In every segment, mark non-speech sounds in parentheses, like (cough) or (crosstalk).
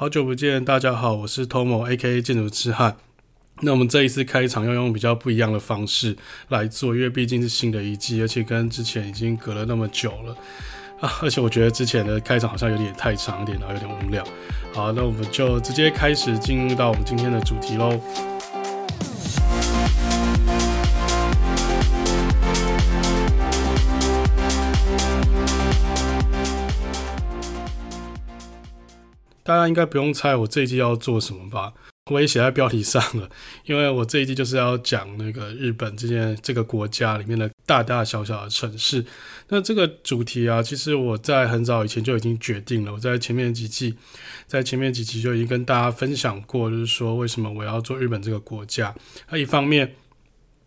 好久不见，大家好，我是 Tomo，A.K.A 建筑痴汉。那我们这一次开场要用比较不一样的方式来做，因为毕竟是新的一季，而且跟之前已经隔了那么久了啊，而且我觉得之前的开场好像有点太长一点，然后有点无聊。好，那我们就直接开始进入到我们今天的主题喽。大家应该不用猜我这一季要做什么吧？我也写在标题上了，因为我这一季就是要讲那个日本这件这个国家里面的大大小小的城市。那这个主题啊，其实我在很早以前就已经决定了。我在前面几季，在前面几集就已经跟大家分享过，就是说为什么我要做日本这个国家。那一方面，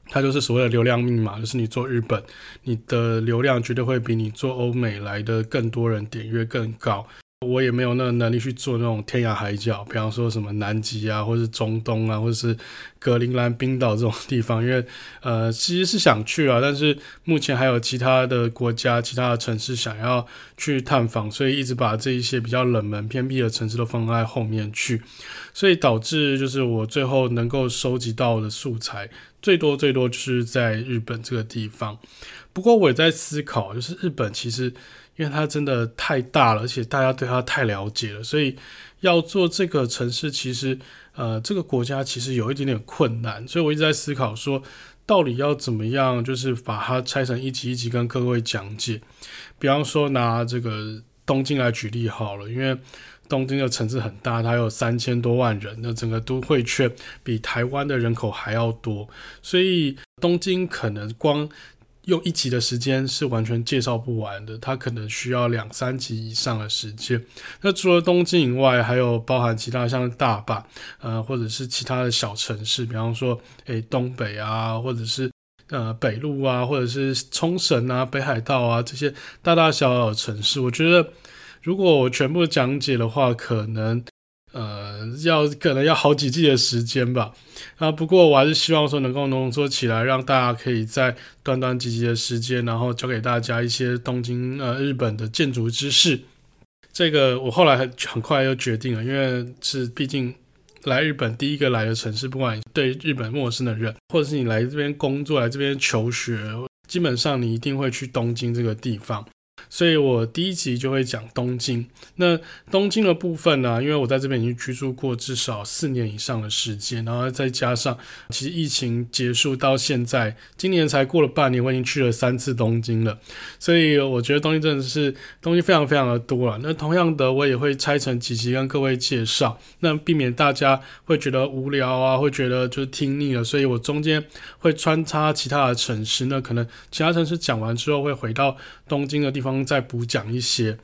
它就是所谓的流量密码，就是你做日本，你的流量绝对会比你做欧美来的更多人点阅更高。我也没有那个能力去做那种天涯海角，比方说什么南极啊，或是中东啊，或者是格陵兰、冰岛这种地方，因为呃，其实是想去啊，但是目前还有其他的国家、其他的城市想要去探访，所以一直把这一些比较冷门、偏僻的城市都放在后面去，所以导致就是我最后能够收集到的素材最多最多就是在日本这个地方。不过我也在思考，就是日本其实。因为它真的太大了，而且大家对它太了解了，所以要做这个城市，其实呃，这个国家其实有一点点困难。所以我一直在思考说，到底要怎么样，就是把它拆成一级一级跟各位讲解。比方说拿这个东京来举例好了，因为东京的城市很大，它有三千多万人，那整个都会圈比台湾的人口还要多，所以东京可能光用一集的时间是完全介绍不完的，它可能需要两三集以上的时间。那除了东京以外，还有包含其他像大阪，呃，或者是其他的小城市，比方说，诶、东北啊，或者是呃北陆啊，或者是冲绳啊、北海道啊这些大大小小的城市。我觉得，如果我全部讲解的话，可能。呃，要可能要好几季的时间吧，啊，不过我还是希望说能够浓缩起来，让大家可以在短短几集的时间，然后教给大家一些东京呃日本的建筑知识。这个我后来很很快又决定了，因为是毕竟来日本第一个来的城市，不管对日本陌生的人，或者是你来这边工作、来这边求学，基本上你一定会去东京这个地方。所以我第一集就会讲东京。那东京的部分呢、因为我在这边已经居住过至少四年以上的时间，然后再加上其实疫情结束到现在，今年才过了半年，我已经去了三次东京了。所以我觉得东京真的是东西非常非常的多了。那同样的，我也会拆成几集跟各位介绍，那避免大家会觉得无聊啊，会觉得就是听腻了。所以我中间会穿插其他的城市，那可能其他城市讲完之后会回到东京的地方。再补讲一些，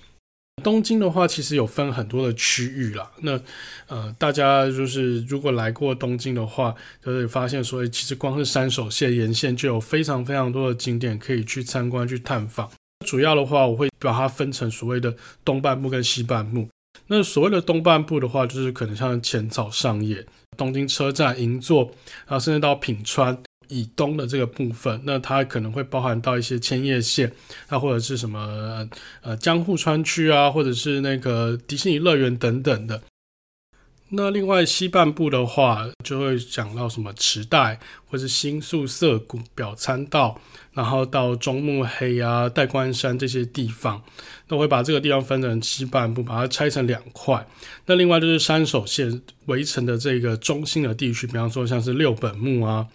东京的话，其实有分很多的区域啦。那呃，大家就是如果来过东京的话，就会发现说，其实光是山手线沿线就有非常非常多的景点可以去参观、去探访。主要的话，我会把它分成所谓的东半部跟西半部。那所谓的东半部的话，就是可能像浅草、上野、东京车站、银座，然后甚至到品川。以东的这个部分，那它可能会包含到一些千叶县，那，或者是什么呃江户川区啊，或者是那个迪士尼乐园等等的。那另外西半部的话，就会讲到什么池袋，或是新宿涩谷、表参道，然后到中目黑啊、代官山这些地方。那会把这个地方分成西半部，把它拆成两块。那另外就是山手线围成的这个中心的地区，比方说像是六本木啊。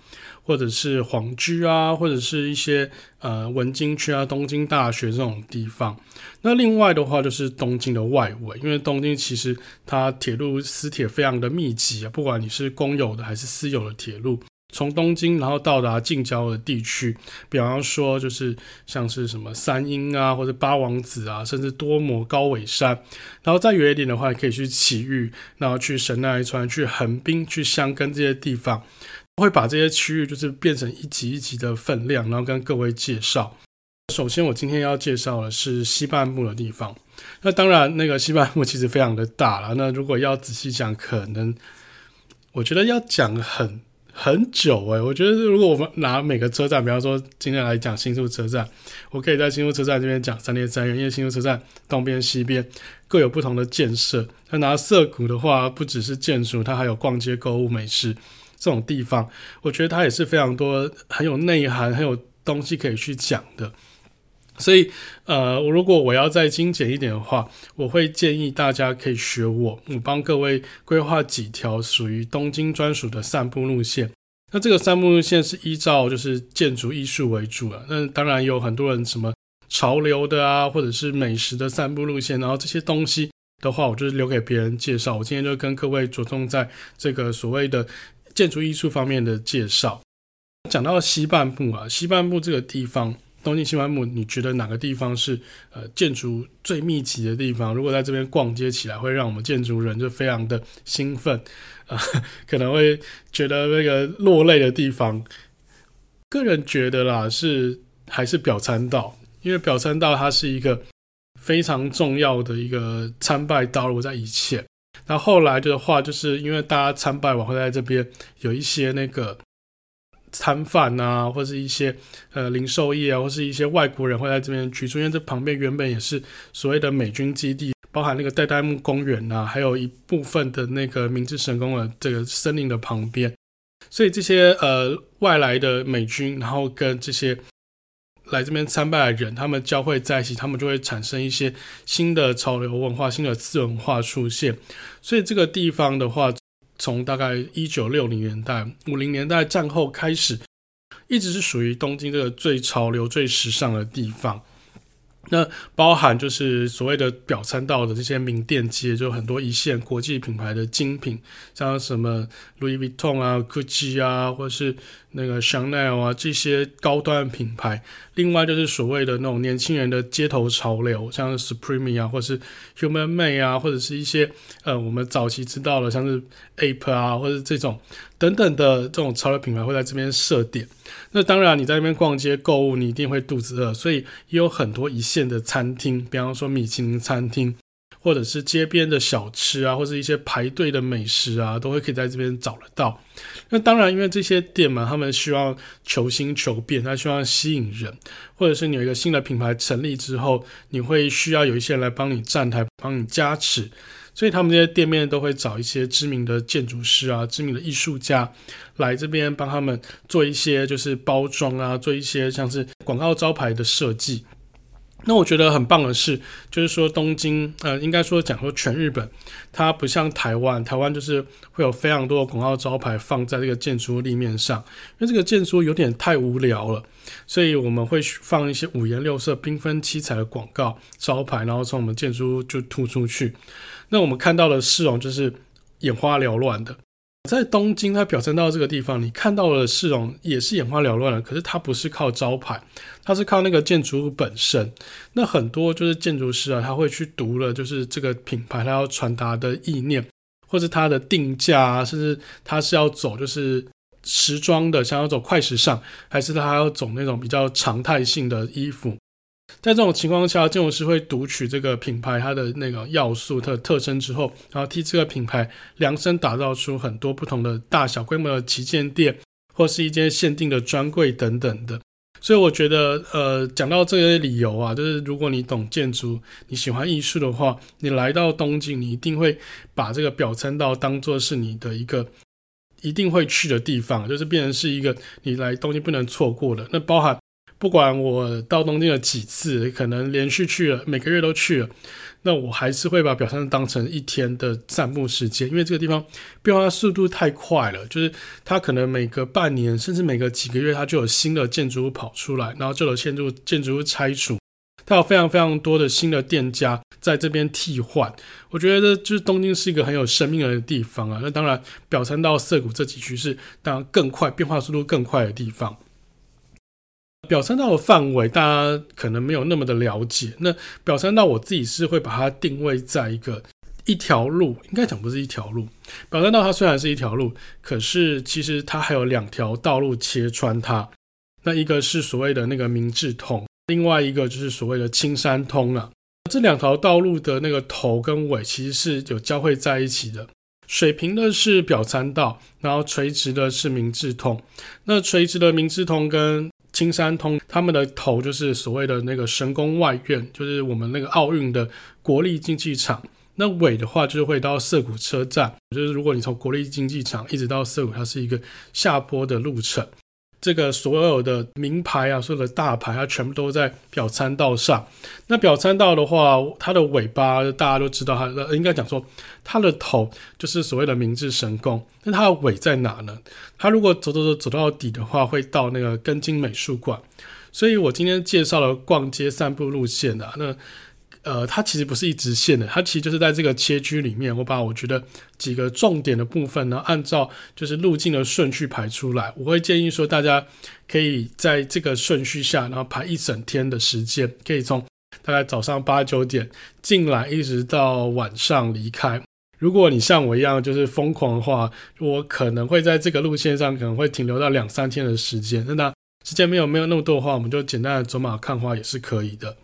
或者是皇居啊，或者是一些呃文京区啊、东京大学这种地方。那另外的话就是东京的外围，因为东京其实它铁路私铁非常的密集啊，不管你是公有的还是私有的铁路，从东京然后到达近郊的地区，比方说就是像是什么三鹰啊，或者八王子啊，甚至多摩高尾山，然后再远一点的话，可以去埼玉，然后去神奈川、去横滨、去箱根这些地方。会把这些区域就是变成一级一级的分量，然后跟各位介绍。首先，我今天要介绍的是西半部的地方。那当然，那个西半部其实非常的大了。那如果要仔细讲，可能我觉得要讲很很久诶、我觉得如果我们拿每个车站，比方说今天来讲新宿车站，我可以在新宿车站这边讲三天三夜，因为新宿车站东边西边各有不同的建设。那拿涩谷的话，不只是建筑，它还有逛街、购物、美食这种地方，我觉得它也是非常多很有内涵、很有东西可以去讲的。所以，呃，我如果我要再精简一点的话，我会建议大家可以学我，我帮各位规划几条属于东京专属的散步路线。那这个散步路线是依照就是建筑艺术为主啊。那当然有很多人什么潮流的啊，或者是美食的散步路线，然后这些东西的话，我就是留给别人介绍。我今天就跟各位着重在这个所谓的建筑艺术方面的介绍。讲到西半部啊，西半部这个地方。东京西半部，你觉得哪个地方是呃建筑最密集的地方？如果在这边逛街起来，会让我们建筑人就非常的兴奋，啊、(laughs) 可能会觉得那个落泪的地方。个人觉得啦，是还是表参道，因为表参道它是一个非常重要的一个参拜道路，在以前。那后来的话，就是因为大家参拜完会在这边有一些那个。摊贩啊，或是一些呃零售业啊，或是一些外国人会在这边居住，因为这旁边原本也是所谓的美军基地，包含那个代代木公园啊，还有一部分的那个明治神宫的这个森林的旁边，所以这些呃外来的美军，然后跟这些来这边参拜的人，他们交汇在一起，他们就会产生一些新的潮流文化、新的次文化出现，所以这个地方的话。从大概一九六零年代、五零年代战后开始，一直是属于东京这个最潮流、最时尚的地方。那包含就是所谓的表参道的这些名店街，就很多一线国际品牌的精品，像什么 Louis Vuitton 啊、Gucci 啊，或是那个 Chanel 啊这些高端品牌。另外就是所谓的那种年轻人的街头潮流，像是 Supreme 啊，或是 Human Made 啊，或者是一些呃我们早期知道的，像是 Ape 啊，或者这种等等的这种潮流品牌会在这边设点。那当然，你在那边逛街购物，你一定会肚子饿，所以也有很多一线的餐厅，比方说米其林餐厅，或者是街边的小吃啊，或者一些排队的美食啊，都会可以在这边找得到。那当然，因为这些店嘛，他们希望求新求变，他希望吸引人，或者是你有一个新的品牌成立之后，你会需要有一些人来帮你站台，帮你加持。所以他们这些店面都会找一些知名的建筑师啊、知名的艺术家来这边帮他们做一些就是包装啊，做一些像是广告招牌的设计。那我觉得很棒的是，就是说东京，呃，应该说讲说全日本，它不像台湾，台湾就是会有非常多的广告招牌放在这个建筑立面上，因为这个建筑有点太无聊了，所以我们会放一些五颜六色、缤纷七彩的广告招牌，然后从我们建筑就突出去。那我们看到的市容就是眼花缭乱的，在东京它表参道这个地方，你看到的市容也是眼花缭乱的，可是它不是靠招牌，它是靠那个建筑物本身。那很多就是建筑师啊，他会去读了，就是这个品牌他要传达的意念，或是它的定价啊，甚至他是要走就是时装的，想要走快时尚，还是他要走那种比较常态性的衣服。在这种情况下，建筑师会读取这个品牌它的那个要素、特特征之后，然后替这个品牌量身打造出很多不同的大小规模的旗舰店，或是一间限定的专柜等等的。所以我觉得，呃，讲到这些理由啊，就是如果你懂建筑，你喜欢艺术的话，你来到东京，你一定会把这个表参道当做是你的一个一定会去的地方，就是变成是一个你来东京不能错过的。那包含。不管我到东京了几次，可能连续去了，每个月都去了，那我还是会把表参道当成一天的散步时间，因为这个地方变化速度太快了，就是它可能每隔半年，甚至每隔几个月，它就有新的建筑物跑出来，然后就有建筑建筑物拆除，它有非常非常多的新的店家在这边替换。我觉得就是东京是一个很有生命的地方啊。那当然，表参道涩谷这几区是当然更快，变化速度更快的地方。表参道的范围，大家可能没有那么的了解。那表参道我自己是会把它定位在一个一条路，应该讲不是一条路。表参道它虽然是一条路，可是其实它还有两条道路切穿它。那一个是所谓的那个明治通，另外一个就是所谓的青山通啊。这两条道路的那个头跟尾其实是有交汇在一起的。水平的是表参道，然后垂直的是明治通。那垂直的明治通跟青山通，他们的头就是所谓的那个神宫外苑，就是我们那个奥运的国立竞技场。那尾的话就是会到涩谷车站，就是如果你从国立竞技场一直到涩谷，它是一个下坡的路程。这个所有的名牌啊，所有的大牌，它全部都在表参道上。那表参道的话，它的尾巴大家都知道它，它应该讲说它的头就是所谓的明治神宫。那它的尾在哪呢？它如果走走走走到底的话，会到那个根津美术馆。所以我今天介绍了逛街散步路线啊，那。呃，它其实不是一直线的，它其实就是在这个切区里面，我把我觉得几个重点的部分呢，按照就是路径的顺序排出来。我会建议说，大家可以在这个顺序下，然后排一整天的时间，可以从大概早上八九点进来，一直到晚上离开。如果你像我一样就是疯狂的话，我可能会在这个路线上可能会停留到两三天的时间。那时间没有没有那么多的话，我们就简单的走马看花也是可以的。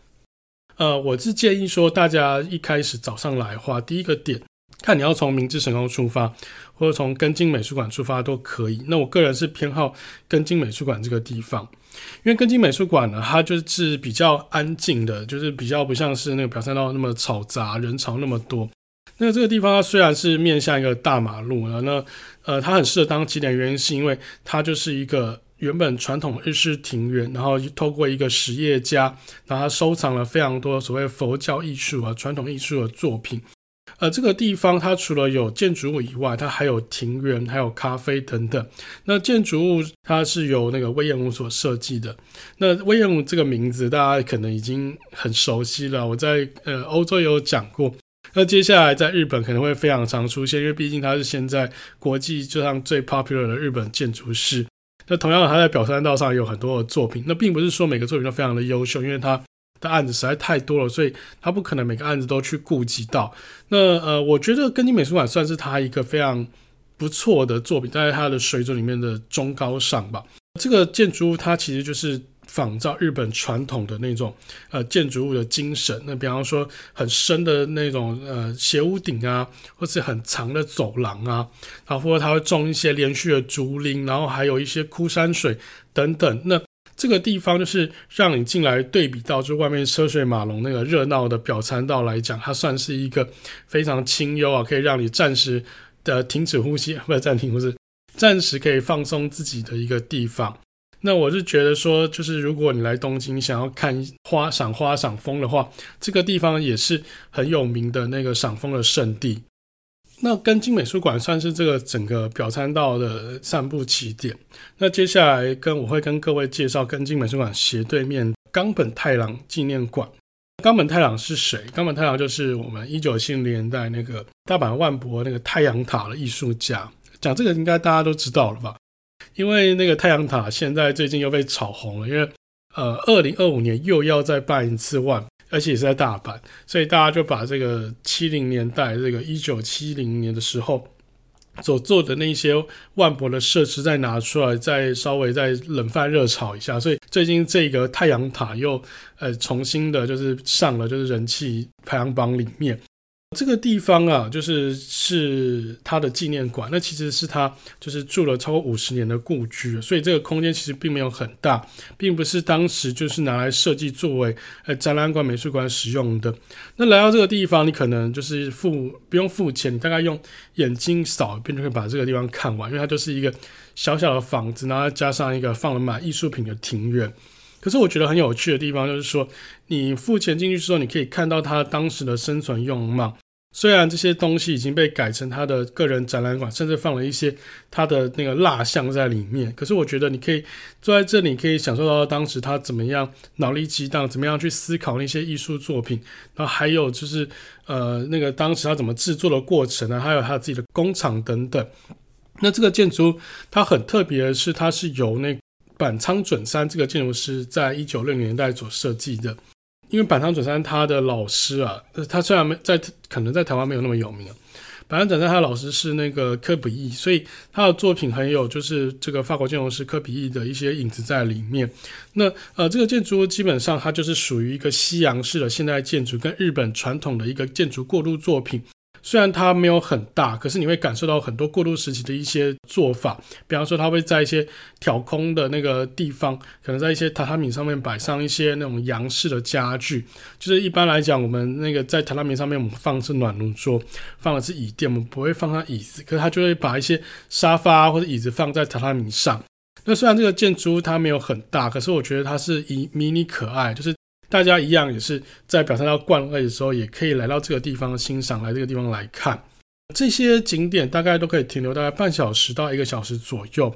呃，我是建议说，大家一开始早上来的话，第一个点，看你要从明治神宫出发，或者从根津美术馆出发都可以。那我个人是偏好根津美术馆这个地方，因为根津美术馆呢，它就是比较安静的，就是比较不像是那个表参道那么嘈杂，人潮那么多。那这个地方它虽然是面向一个大马路，那呃，它很适合当起点，原因是因为它就是一个。原本传统日式庭园，然后透过一个实业家，然后他收藏了非常多所谓佛教艺术啊、传统艺术的作品。呃，这个地方它除了有建筑物以外，它还有庭园，还有咖啡等等。那建筑物它是由那个威廉姆所设计的。那威廉姆这个名字大家可能已经很熟悉了，我在呃欧洲也有讲过。那接下来在日本可能会非常常出现，因为毕竟它是现在国际上最 popular 的日本建筑师。那同样的，他在表山道上有很多的作品。那并不是说每个作品都非常的优秀，因为他的案子实在太多了，所以他不可能每个案子都去顾及到。那呃，我觉得根津美术馆算是他一个非常不错的作品，在他的水准里面的中高上吧。这个建筑物它其实就是。仿照日本传统的那种呃建筑物的精神，那比方说很深的那种呃斜屋顶啊，或是很长的走廊啊，然后或者它会种一些连续的竹林，然后还有一些枯山水等等。那这个地方就是让你进来对比到就外面车水马龙那个热闹的表参道来讲，它算是一个非常清幽啊，可以让你暂时的停止呼吸，不是暂停，不是暂时可以放松自己的一个地方。那我是觉得说，就是如果你来东京想要看花、赏花、赏枫的话，这个地方也是很有名的那个赏枫的圣地。那根津美术馆算是这个整个表参道的散步起点。那接下来跟我会跟各位介绍根津美术馆斜对面冈本太郎纪念馆。冈本太郎是谁？冈本太郎就是我们一九七零年代那个大阪万博那个太阳塔的艺术家。讲这个应该大家都知道了吧？因为那个太阳塔现在最近又被炒红了，因为呃，二零二五年又要再办一次万，而且也是在大阪，所以大家就把这个七零年代这个一九七零年的时候所做的那些万博的设施再拿出来，再稍微再冷饭热炒一下，所以最近这个太阳塔又呃重新的就是上了就是人气排行榜里面。这个地方啊，就是是他的纪念馆，那其实是他就是住了超过五十年的故居，所以这个空间其实并没有很大，并不是当时就是拿来设计作为呃展览馆、美术馆使用的。那来到这个地方，你可能就是付不用付钱，你大概用眼睛扫一遍就可以把这个地方看完，因为它就是一个小小的房子，然后加上一个放了满艺术品的庭院。可是我觉得很有趣的地方就是说，你付钱进去之后，你可以看到他当时的生存用貌。虽然这些东西已经被改成他的个人展览馆，甚至放了一些他的那个蜡像在里面。可是我觉得你可以坐在这里，可以享受到当时他怎么样脑力激荡，怎么样去思考那些艺术作品。然后还有就是呃，那个当时他怎么制作的过程呢？还有他自己的工厂等等。那这个建筑它很特别的是，它是由那板仓准三这个建筑师在一九六零年代所设计的，因为板仓准三他的老师啊，他虽然没在，可能在台湾没有那么有名。板仓准三他的老师是那个科比义，所以他的作品很有就是这个法国建筑师科比义的一些影子在里面。那呃，这个建筑基本上它就是属于一个西洋式的现代建筑，跟日本传统的一个建筑过渡作品虽然它没有很大，可是你会感受到很多过渡时期的一些做法。比方说，它会在一些挑空的那个地方，可能在一些榻榻米上面摆上一些那种洋式的家具。就是一般来讲，我们那个在榻榻米上面，我们放的是暖炉桌，放的是椅垫，我们不会放上椅子。可是它就会把一些沙发或者椅子放在榻榻米上。那虽然这个建筑物它没有很大，可是我觉得它是以迷你可爱，就是。大家一样也是在表参道逛位的时候，也可以来到这个地方欣赏，来这个地方来看这些景点，大概都可以停留大概半小时到一个小时左右。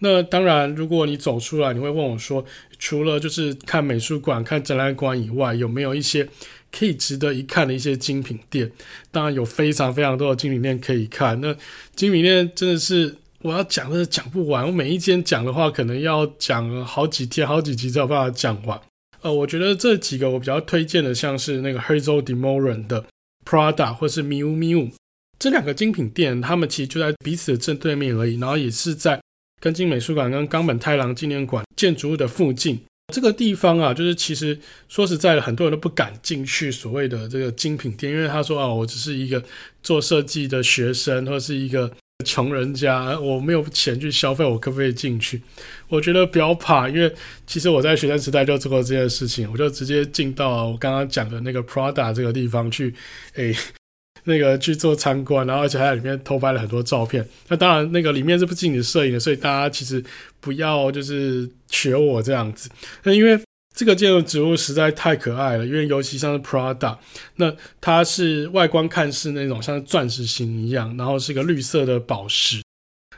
那当然，如果你走出来，你会问我说，除了就是看美术馆、看展览馆以外，有没有一些可以值得一看的一些精品店？当然有非常非常多的精品店可以看。那精品店真的是我要讲，的讲不完。我每一间讲的话，可能要讲好几天、好几集才有办法讲完。呃，我觉得这几个我比较推荐的，像是那个 Herzog de Meuron 的 Prada 或是 Miu Miu 这两个精品店，他们其实就在彼此的正对面而已，然后也是在根津美术馆跟冈本太郎纪念馆建筑物的附近。这个地方啊，就是其实说实在的，很多人都不敢进去所谓的这个精品店，因为他说啊，我只是一个做设计的学生，或是一个。穷人家，我没有钱去消费，我可不可以进去？我觉得不要怕，因为其实我在学生时代就做过这件事情，我就直接进到我刚刚讲的那个 Prada 这个地方去，诶，(laughs) 那个去做参观，然后而且还在里面偷拍了很多照片。那当然，那个里面是不禁止摄影的，所以大家其实不要就是学我这样子。那因为。这个建筑植物实在太可爱了，因为尤其像是 Prada，那它是外观看似那种像钻石形一样，然后是一个绿色的宝石，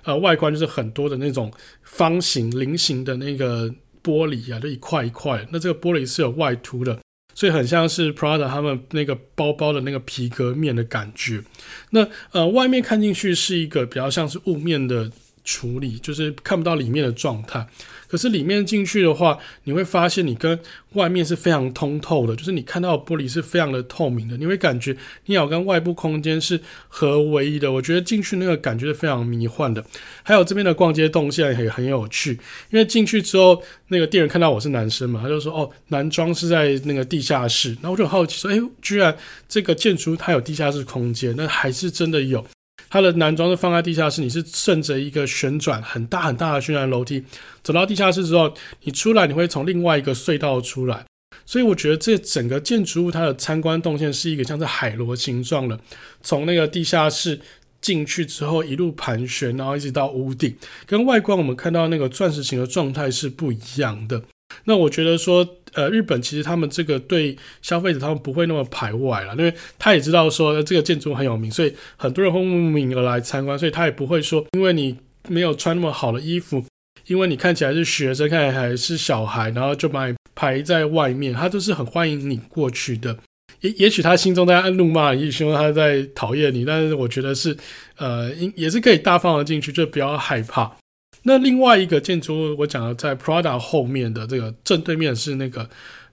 呃，外观就是很多的那种方形、菱形的那个玻璃啊，就一块一块。那这个玻璃是有外凸的，所以很像是 Prada 他们那个包包的那个皮革面的感觉。那呃，外面看进去是一个比较像是雾面的处理，就是看不到里面的状态。可是里面进去的话，你会发现你跟外面是非常通透的，就是你看到玻璃是非常的透明的，你会感觉你好跟外部空间是合为一的。我觉得进去那个感觉是非常迷幻的。还有这边的逛街动线也很有趣，因为进去之后，那个店员看到我是男生嘛，他就说：“哦，男装是在那个地下室。”那我就很好奇说：“哎，居然这个建筑它有地下室空间，那还是真的有。”它的男装是放在地下室，你是顺着一个旋转很大很大的旋转楼梯走到地下室之后，你出来你会从另外一个隧道出来，所以我觉得这整个建筑物它的参观动线是一个像是海螺形状的，从那个地下室进去之后一路盘旋，然后一直到屋顶，跟外观我们看到那个钻石形的状态是不一样的。那我觉得说。呃，日本其实他们这个对消费者他们不会那么排外了，因为他也知道说这个建筑很有名，所以很多人会慕名而来参观，所以他也不会说因为你没有穿那么好的衣服，因为你看起来是学生，看起来还是小孩，然后就把你排在外面，他都是很欢迎你过去的。也也许他心中在怒骂，也许他在讨厌你，但是我觉得是呃，也是可以大方的进去，就不要害怕。那另外一个建筑物，我讲的在 Prada 后面的这个正对面是那个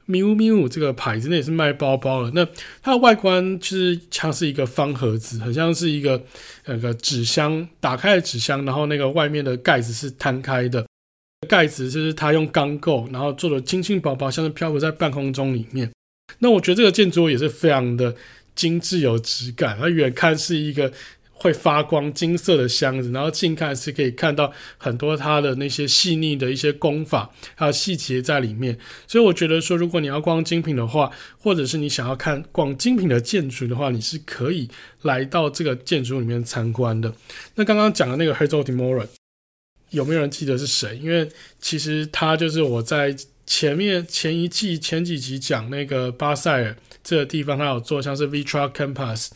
Miu Miu 这个牌子，那也是卖包包的。那它的外观其实像是一个方盒子，很像是一个那个纸箱，打开的纸箱，然后那个外面的盖子是摊开的，盖子就是它用钢构，然后做的轻轻薄薄，像是漂浮在半空中里面。那我觉得这个建筑物也是非常的精致有质感，它远看是一个。会发光金色的箱子，然后近看是可以看到很多它的那些细腻的一些工法，还有细节在里面。所以我觉得说，如果你要逛精品的话，或者是你想要看逛精品的建筑的话，你是可以来到这个建筑里面参观的。那刚刚讲的那个 Herzog de Meuron，有没有人记得是谁？因为其实他就是我在前面前一季前几集讲那个巴塞尔这个地方，他有做像是 Vitra Campus。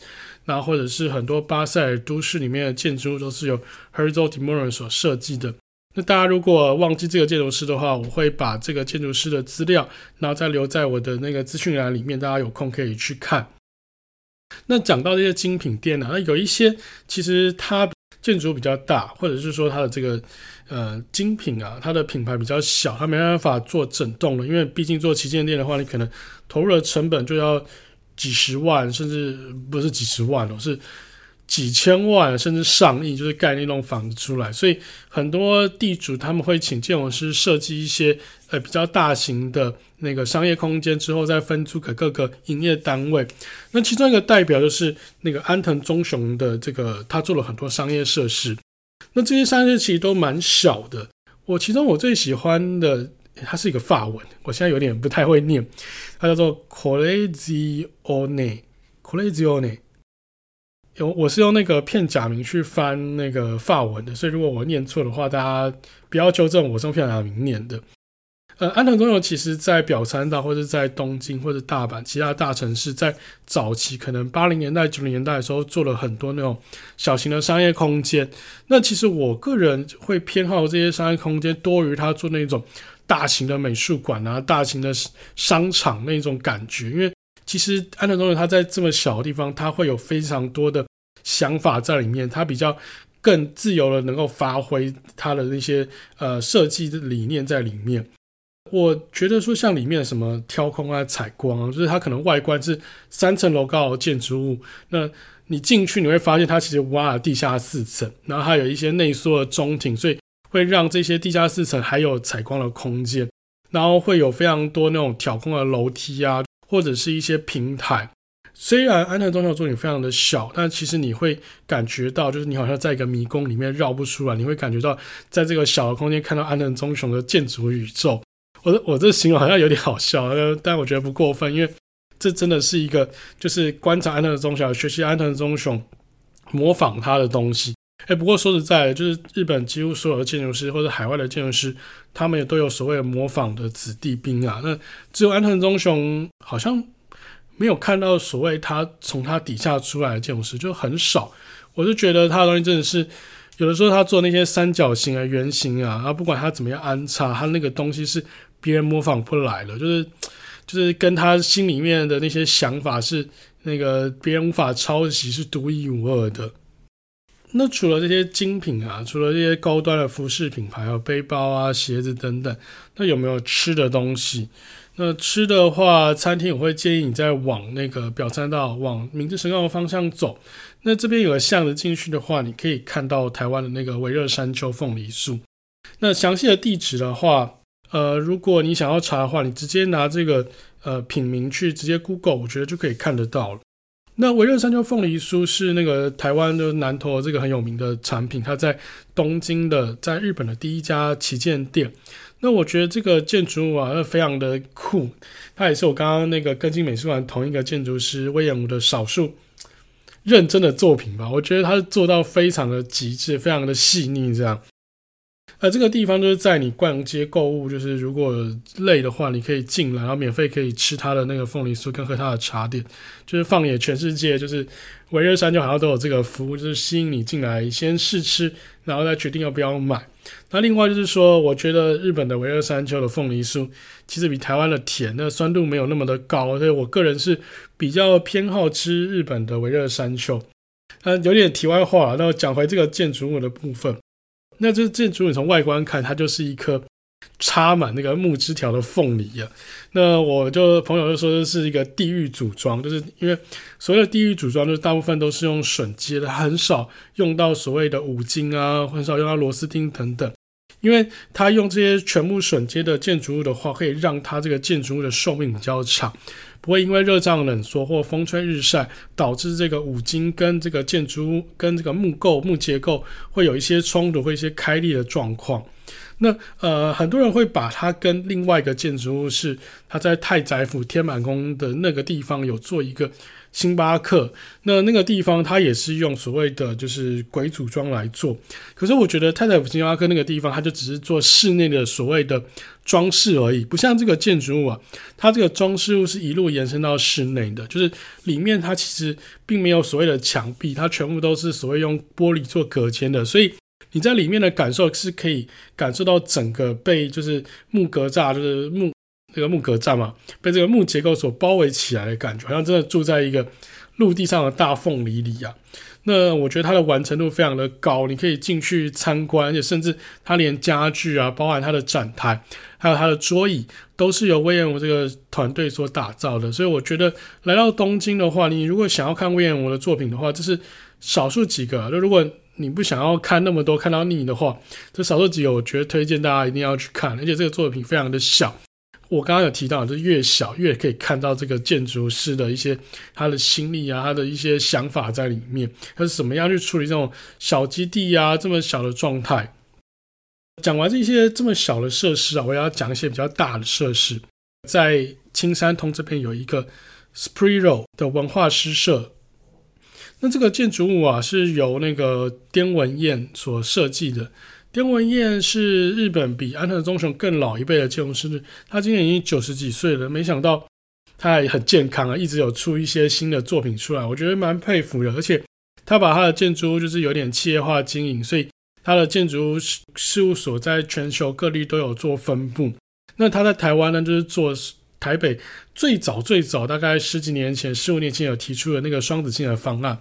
那或者是很多巴塞尔都市里面的建筑物都是由 Herzog de Meuron 所设计的。那大家如果忘记这个建筑师的话，我会把这个建筑师的资料，然后再留在我的那个资讯栏里面，大家有空可以去看。那讲到这些精品店呢，那有一些其实它建筑比较大，或者是说它的这个呃精品啊，它的品牌比较小，它没办法做整栋了，因为毕竟做旗舰店的话，你可能投入的成本就要。几十万，甚至不是几十万哦，是几千万甚至上亿，就是盖那栋房子出来。所以很多地主他们会请建筑师设计一些呃比较大型的那个商业空间，之后再分租给各个营业单位。那其中一个代表就是那个安藤忠雄的这个，他做了很多商业设施。那这些商业其实都蛮小的。我其中我最喜欢的，它是一个法文，我现在有点不太会念，它叫做 Collezione，Collezione。有，我是用那个片假名去翻那个法文的，所以如果我念错的话，大家不要纠正我，是用片假名念的。呃，安藤忠雄其实在表参道或者在东京或者大阪其他大城市，在早期可能八零年代九零年代的时候，做了很多那种小型的商业空间。那其实我个人会偏好这些商业空间多于他做那种大型的美术馆啊、大型的商场那种感觉，因为。其实安藤忠雄他在这么小的地方，他会有非常多的想法在里面，他比较更自由的能够发挥他的那些呃设计的理念在里面。我觉得说像里面什么挑空啊、采光啊，就是它可能外观是三层楼高的建筑物，那你进去你会发现它其实挖了地下四层，然后还有一些内缩的中庭，所以会让这些地下四层还有采光的空间，然后会有非常多那种挑空的楼梯啊。或者是一些平台，虽然安藤忠雄作品非常的小，但其实你会感觉到，就是你好像在一个迷宫里面绕不出来，你会感觉到在这个小的空间看到安藤忠雄的建筑宇宙。我的我这形容好像有点好笑，但我觉得不过分，因为这真的是一个就是观察安藤忠雄、学习安藤忠雄、模仿他的东西。哎，不过说实在的，就是日本几乎所有的建筑师或者海外的建筑师，他们也都有所谓的模仿的子弟兵啊。那只有安藤忠雄好像没有看到所谓他从他底下出来的建筑师，就很少。我就觉得他的东西真的是有的时候他做那些三角形啊、圆形啊，然后不管他怎么样安插，他那个东西是别人模仿不来的，就是就是跟他心里面的那些想法是那个别人无法抄袭，是独一无二的。那除了这些精品啊，除了这些高端的服饰品牌，还有背包啊、鞋子等等，那有没有吃的东西？那吃的话，餐厅我会建议你再往那个表参道、往明治神宫的方向走。那这边有个巷子进去的话，你可以看到台湾的那个微热山丘凤梨酥。那详细的地址的话，呃，如果你想要查的话，你直接拿这个呃品名去直接 Google，我觉得就可以看得到了。那维热山丘凤梨酥是那个台湾的南投这个很有名的产品，它在东京的，在日本的第一家旗舰店。那我觉得这个建筑物啊，非常的酷，它也是我刚刚那个跟进美术馆同一个建筑师威廉姆的少数认真的作品吧。我觉得它做到非常的极致，非常的细腻，这样。呃，这个地方就是在你逛街购物，就是如果累的话，你可以进来，然后免费可以吃他的那个凤梨酥跟喝他的茶点，就是放眼全世界，就是维热山丘好像都有这个服务，就是吸引你进来先试吃，然后再决定要不要买。那另外就是说，我觉得日本的维热山丘的凤梨酥其实比台湾的甜，那酸度没有那么的高，所以我个人是比较偏好吃日本的维热山丘。呃，有点题外话，那我讲回这个建筑物的部分。那这建筑，你从外观看，它就是一颗插满那个木枝条的凤梨啊。那我就朋友就说这是一个地狱组装，就是因为所谓的地狱组装，就是大部分都是用榫接的，很少用到所谓的五金啊，很少用到螺丝钉等等。因为它用这些全部榫接的建筑物的话，可以让它这个建筑物的寿命比较长。不会因为热胀冷缩或风吹日晒，导致这个五金跟这个建筑物跟这个木构木结构会有一些冲突，会一些开裂的状况。那呃，很多人会把它跟另外一个建筑物是它在太宰府天满宫的那个地方有做一个。星巴克，那那个地方，它也是用所谓的就是鬼组装来做。可是我觉得太太府星巴克那个地方，它就只是做室内的所谓的装饰而已，不像这个建筑物啊，它这个装饰物是一路延伸到室内的，就是里面它其实并没有所谓的墙壁，它全部都是所谓用玻璃做隔间的，所以你在里面的感受是可以感受到整个被就是木格栅，就是木。这个木格栅嘛，被这个木结构所包围起来的感觉，好像真的住在一个陆地上的大凤梨里啊。那我觉得它的完成度非常的高，你可以进去参观，而且甚至它连家具啊，包含它的展台，还有它的桌椅，都是由威廉姆这个团队所打造的。所以我觉得来到东京的话，你如果想要看威廉姆的作品的话，这是少数几个，就如果你不想要看那么多，看到腻的话，这少数几个我觉得推荐大家一定要去看，而且这个作品非常的小。我刚刚有提到，就越小越可以看到这个建筑师的一些他的心力啊，他的一些想法在里面，他是怎么样去处理这种小基地啊，这么小的状态。讲完这些这么小的设施啊，我要讲一些比较大的设施。在青山通这边有一个 Sprirow 的文化诗社，那这个建筑物啊是由那个滇文彦所设计的。颠文彦是日本比安藤忠雄更老一辈的建筑师，他今年已经九十几岁了，没想到他还很健康啊，一直有出一些新的作品出来，我觉得蛮佩服的。而且他把他的建筑就是有点企业化经营，所以他的建筑物事务所在全球各地都有做分布。那他在台湾呢，就是做台北最早最早大概十几年前、十五年前有提出的那个双子星的方案。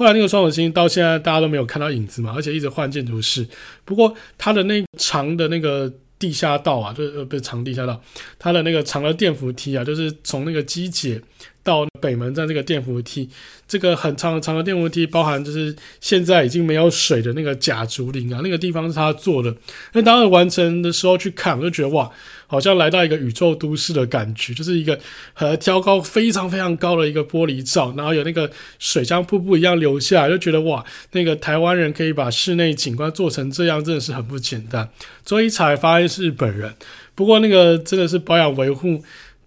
后来那个双子星到现在大家都没有看到影子嘛，而且一直换建筑师。不过它的那长的那个地下道啊，就是呃不是长地下道，它的那个长的电扶梯啊，就是从那个机捷到北门站这个电扶梯，这个很长很长的电扶梯，包含就是现在已经没有水的那个假竹林啊，那个地方是他做的。那当时完成的时候去看，我就觉得哇。好像来到一个宇宙都市的感觉，就是一个和挑高非常非常高的一个玻璃罩，然后有那个水像瀑布一样流下来，就觉得哇，那个台湾人可以把室内景观做成这样，真的是很不简单。所以才发现是日本人，不过那个真的是保养维护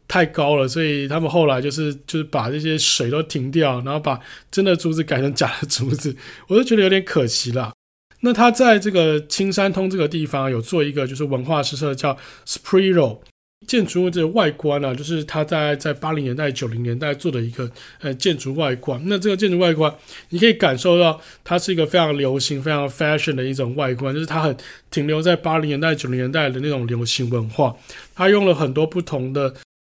太高了，所以他们后来就是就是把这些水都停掉，然后把真的竹子改成假的竹子，(laughs) 我就觉得有点可惜啦。那他在这个青山通这个地方有做一个就是文化诗社，叫 Sprirow 建筑物这个外观呢、啊，就是他在在八零年代九零年代做的一个呃建筑外观。那这个建筑外观，你可以感受到它是一个非常流行、非常 fashion 的一种外观，就是它很停留在八零年代九零年代的那种流行文化。它用了很多不同的，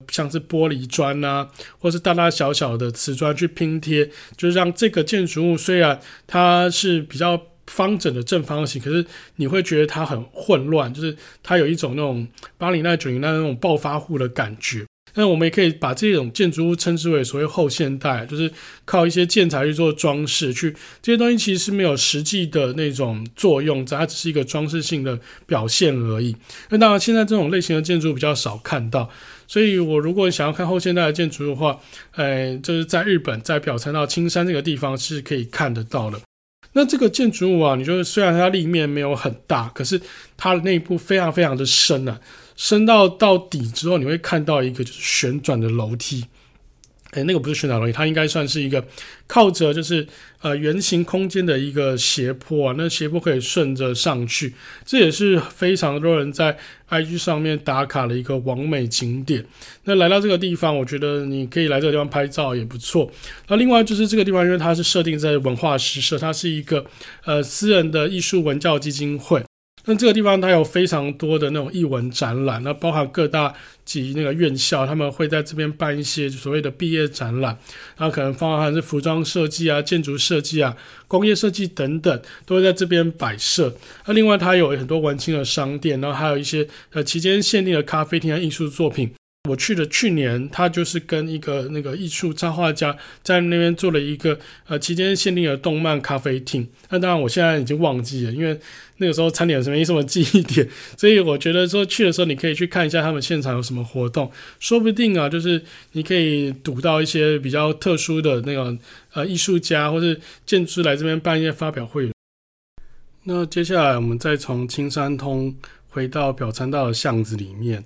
像是玻璃砖呐，或是大大小小的瓷砖去拼贴，就是让这个建筑物虽然它是比较。方整的正方形，可是你会觉得它很混乱，就是它有一种那种八零代、九零代那种暴发户的感觉。那我们也可以把这种建筑物称之为所谓后现代，就是靠一些建材去做装饰，去这些东西其实是没有实际的那种作用，它只是一个装饰性的表现而已。那当然，现在这种类型的建筑比较少看到，所以我如果想要看后现代的建筑的话，呃，就是在日本，在表参道青山这个地方是可以看得到的。那这个建筑物啊，你就是虽然它立面没有很大，可是它的内部非常非常的深啊，升到到底之后，你会看到一个就是旋转的楼梯。诶，那个不是旋转楼梯，它应该算是一个靠着就是呃圆形空间的一个斜坡啊。那斜坡可以顺着上去，这也是非常多人在 IG 上面打卡的一个网美景点。那来到这个地方，我觉得你可以来这个地方拍照也不错。那另外就是这个地方，因为它是设定在文化诗社，它是一个呃私人的艺术文教基金会。那这个地方它有非常多的那种艺文展览，那包含各大及那个院校，他们会在这边办一些所谓的毕业展览，那可能包含是服装设计啊、建筑设计啊、工业设计等等，都会在这边摆设。那另外它有很多文青的商店，然后还有一些呃期间限定的咖啡厅啊艺术作品。我去的去年，他就是跟一个那个艺术插画家在那边做了一个呃期间限定的动漫咖啡厅。那当然我现在已经忘记了，因为那个时候餐点什么没什么记忆点，(laughs) 所以我觉得说去的时候你可以去看一下他们现场有什么活动，说不定啊，就是你可以读到一些比较特殊的那个呃艺术家或是建筑师来这边办一些发表会。那接下来我们再从青山通回到表参道的巷子里面。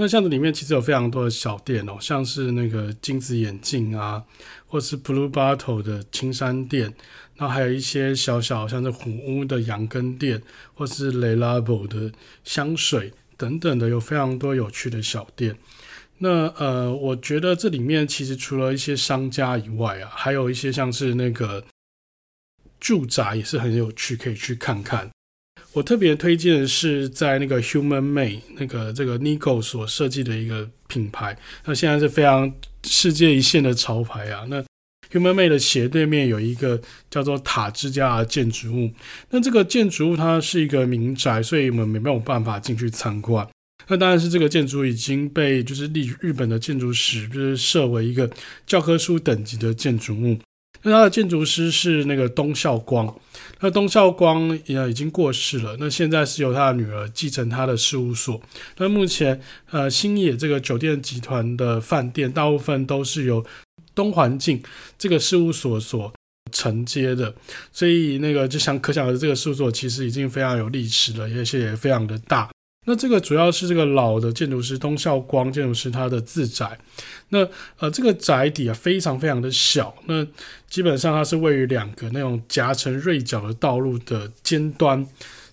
那巷子里面其实有非常多的小店哦，像是那个金子眼镜啊，或是 Blue Bottle 的青山店，然后还有一些小小像是虎屋的羊羹店，或是 Le Labo 的香水等等的，有非常多有趣的小店。那呃，我觉得这里面其实除了一些商家以外啊，还有一些像是那个住宅也是很有趣，可以去看看。我特别推荐是在那个 Human Made 那个这个 Nigo 所设计的一个品牌，那现在是非常世界一线的潮牌啊。那 Human Made 的斜对面有一个叫做塔之家的建筑物，那这个建筑物它是一个民宅，所以我们没有办法进去参观。那当然是这个建筑已经被就是日日本的建筑史就是设为一个教科书等级的建筑物。那他的建筑师是那个东孝光，那东孝光也已经过世了，那现在是由他的女儿继承他的事务所。那目前呃星野这个酒店集团的饭店大部分都是由东环境这个事务所所承接的，所以那个就想可想而知，这个事务所其实已经非常有历史了，而且也非常的大。那这个主要是这个老的建筑师东孝光建筑师他的自宅。那呃这个宅邸啊非常非常的小，那基本上它是位于两个那种夹层锐角的道路的尖端。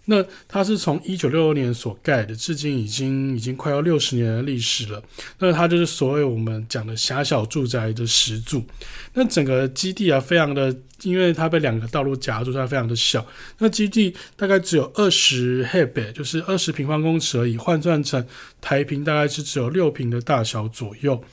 那它是从一九六六年所盖的，至今已经已经快要六十年的历史了。那它就是所谓我们讲的狭小住宅的始祖。那整个基地啊，非常的，因为它被两个道路夹住，它非常的小。那基地大概只有二十平米，就是二十平方公尺而已，换算成台平大概是只有六平的大小左右。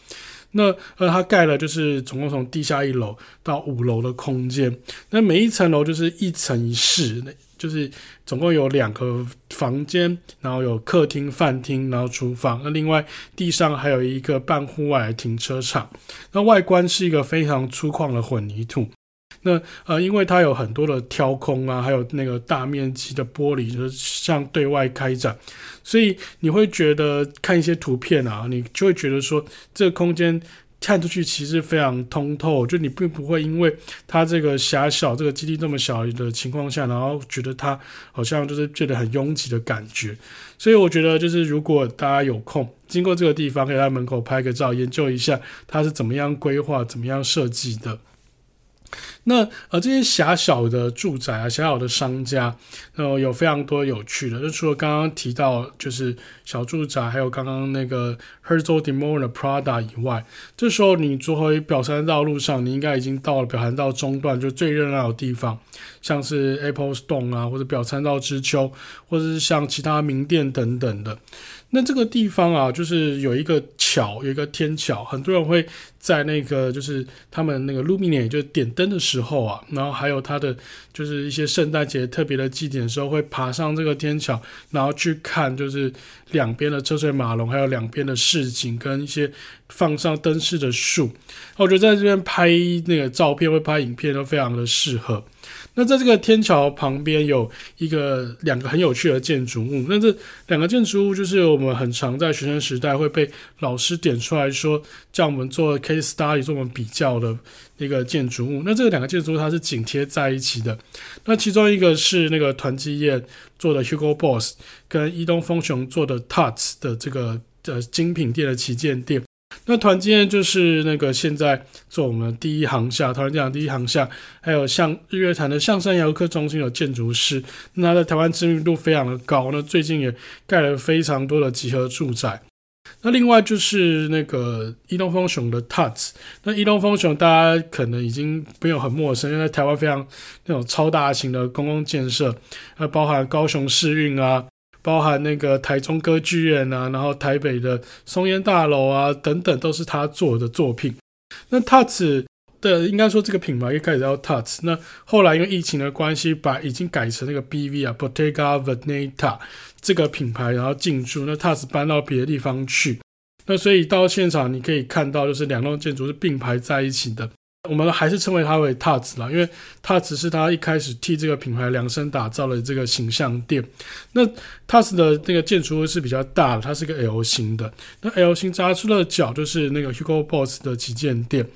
那呃，它盖了就是总共从地下一楼到五楼的空间。那每一层楼就是一层一室。就是总共有两个房间，然后有客厅、饭厅，然后厨房。那另外地上还有一个半户外停车场。那外观是一个非常粗犷的混凝土。那呃，因为它有很多的挑空啊，还有那个大面积的玻璃，就是向对外开展，所以你会觉得看一些图片啊，你就会觉得说这个空间。看出去其实非常通透，就你并不会因为它这个狭小，这个基地这么小的情况下，然后觉得它好像就是觉得很拥挤的感觉。所以我觉得，就是如果大家有空经过这个地方，可以在门口拍个照，研究一下它是怎么样规划、怎么样设计的。那呃，这些狭小的住宅啊，狭小的商家，呃，有非常多有趣的。就除了刚刚提到就是小住宅，还有刚刚那个 Herzog & de Meuron 的 Prada 以外，这时候你坐回表参道路上，你应该已经到了表参道中段，就最热闹的地方，像是 Apple Stone 啊，或者表参道之丘，或者是像其他名店等等的。那这个地方啊，就是有一个桥，有一个天桥，很多人会在那个就是他们那个 Lumine 就是点灯的时候啊，然后还有他的就是一些圣诞节特别的祭典的时候，会爬上这个天桥，然后去看就是两边的车水马龙，还有两边的市景跟一些放上灯饰的树。我觉得在这边拍那个照片或拍影片都非常的适合。那在这个天桥旁边有一个两个很有趣的建筑物，那这两个建筑物就是我们很常在学生时代会被老师点出来说，叫我们做 case study 做我们比较的一个建筑物。那这两个建筑物它是紧贴在一起的，那其中一个是那个团积业做的 Hugo Boss 跟伊东丰雄做的 Tuts 的这个呃精品店的旗舰店。那团建就是那个现在做我们第一航厦，台湾讲第一航厦，还有像日月潭的象山游客中心的建筑师，那在台湾知名度非常的高。那最近也盖了非常多的集合住宅。那另外就是那个伊东丰雄的 Tuts，那伊东丰雄大家可能已经没有很陌生，因为在台湾非常那种超大型的公共建设，还包含高雄市运啊。包含那个台中歌剧院啊，然后台北的松烟大楼啊等等，都是他做的作品。那 Tutz 的应该说这个品牌一开始叫 Tutz，那后来因为疫情的关系，把已经改成那个 BV 啊，Bottega Veneta 这个品牌，然后进驻。那 Tutz 搬到别的地方去，那所以到现场你可以看到，就是两栋建筑是并排在一起的。我们还是称为它为 Tutz 啦，因为 Tutz 是他一开始替这个品牌量身打造的这个形象店。那 Tutz 的那个建筑物是比较大的，它是个 L 型的。那 L 型扎出的角就是那个 Hugo Boss 的旗舰店。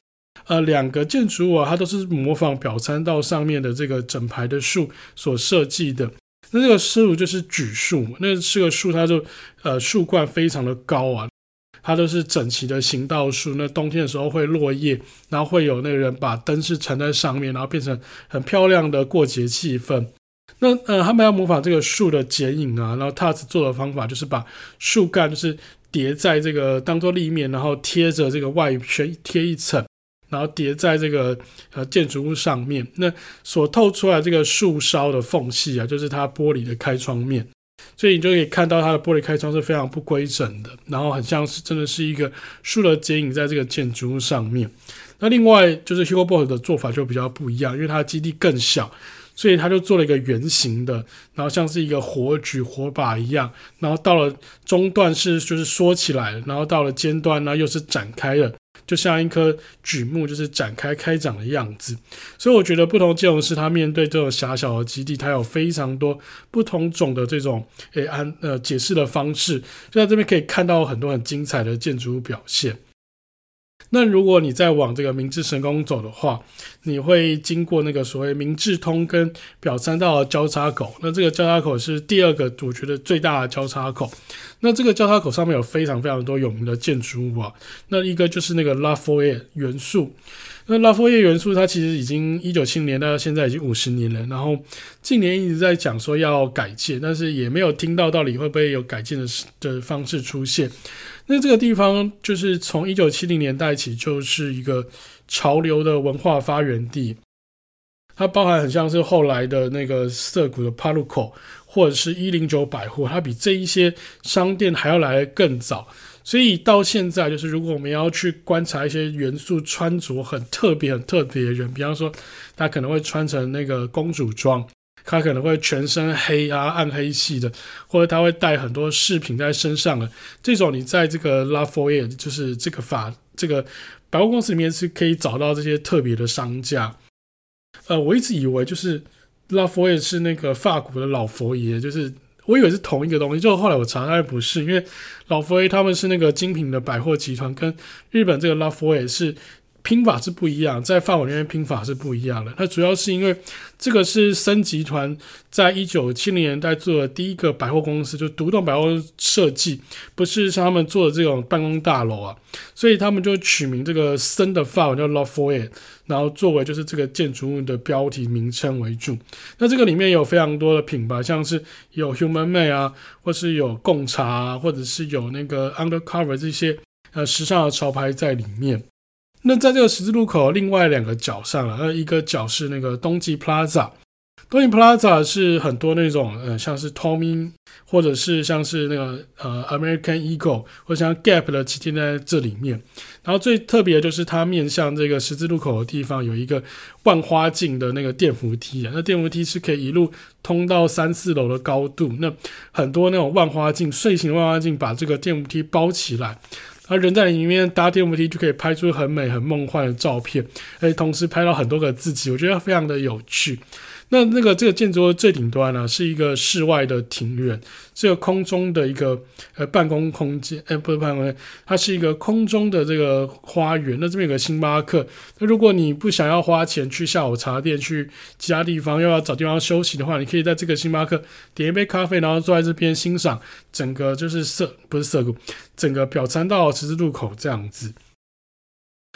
呃，两个建筑物啊，它都是模仿表参道上面的这个整排的树所设计的。那这个树就是榉树，那这个树它就呃树冠非常的高啊。它都是整齐的行道树，那冬天的时候会落叶，然后会有那个人把灯饰缠在上面，然后变成很漂亮的过节气氛。那呃，他们要模仿这个树的剪影啊，然后 Tutz 做的方法就是把树干就是叠在这个当做立面，然后贴着这个外圈贴一层，然后叠在这个呃建筑物上面。那所透出来这个树梢的缝隙啊，就是它玻璃的开窗面。所以你就可以看到它的玻璃开窗是非常不规整的，然后很像是真的是一个树的剪影在这个建筑物上面。那另外就是 Hugo Boss 的做法就比较不一样，因为它的基地更小，所以他就做了一个圆形的，然后像是一个火举火把一样，然后到了中段是就是缩起来，然后到了尖端呢又是展开的。就像一棵榉木，就是展开开长的样子。所以我觉得不同建筑师他面对这种狭小的基地，他有非常多不同种的这种诶安呃解释的方式。就在这边可以看到很多很精彩的建筑物表现。那如果你再往这个明治神宫走的话，你会经过那个所谓明治通跟表参道的交叉口。那这个交叉口是第二个我觉得最大的交叉口。那这个交叉口上面有非常非常多有名的建筑物啊。那一个就是那个拉佛耶元素。那拉佛耶元素它其实已经一九七零年到现在已经五十年了。然后近年一直在讲说要改建，但是也没有听到到底会不会有改建的的方式出现。那这个地方就是从一九七零年代起就是一个潮流的文化发源地，它包含很像是后来的那个涩谷的 PARCO 或者是一零九百货，它比这一些商店还要来得更早。所以到现在，就是如果我们要去观察一些元素穿着很特别、很特别的人，比方说他可能会穿成那个公主装。他可能会全身黑啊，暗黑系的，或者他会带很多饰品在身上的这种，你在这个拉佛耶，就是这个法这个百货公司里面是可以找到这些特别的商家。呃，我一直以为就是拉佛耶是那个法国的老佛爷，就是我以为是同一个东西，就后来我查，它不是，因为老佛爷他们是那个精品的百货集团，跟日本这个拉佛耶是。拼法是不一样，在法文里面拼法是不一样的。它主要是因为这个是森集团在一九七零年代做的第一个百货公司，就独栋百货设计，不是像他们做的这种办公大楼啊，所以他们就取名这个森的法文叫 La Foyer，然后作为就是这个建筑物的标题名称为主。那这个里面有非常多的品牌，像是有 Human Made 啊，或是有贡茶啊，或者是有那个 Undercover 这些呃时尚的潮牌在里面。那在这个十字路口另外两个角上了，那一个角是那个冬季 Plaza，冬季 Plaza 是很多那种呃像是 Tommy 或者是像是那个呃 American Eagle 或者像 Gap 的旗舰在这里面。然后最特别的就是它面向这个十字路口的地方有一个万花镜的那个电扶梯啊，那电扶梯是可以一路通到三四楼的高度。那很多那种万花镜，碎形万花镜把这个电扶梯包起来。而人在里面搭电扶梯就可以拍出很美、很梦幻的照片，而且同时拍到很多个自己，我觉得非常的有趣。那那个这个建筑的最顶端呢、是一个室外的庭院，是个空中的一个呃办公空间，呃不是办公间，它是一个空中的这个花园。那这边有个星巴克，那如果你不想要花钱去下午茶店，去其他地方，又要找地方休息的话，你可以在这个星巴克点一杯咖啡，然后坐在这边欣赏整个就是色不是色谷，整个表参道十字路口这样子。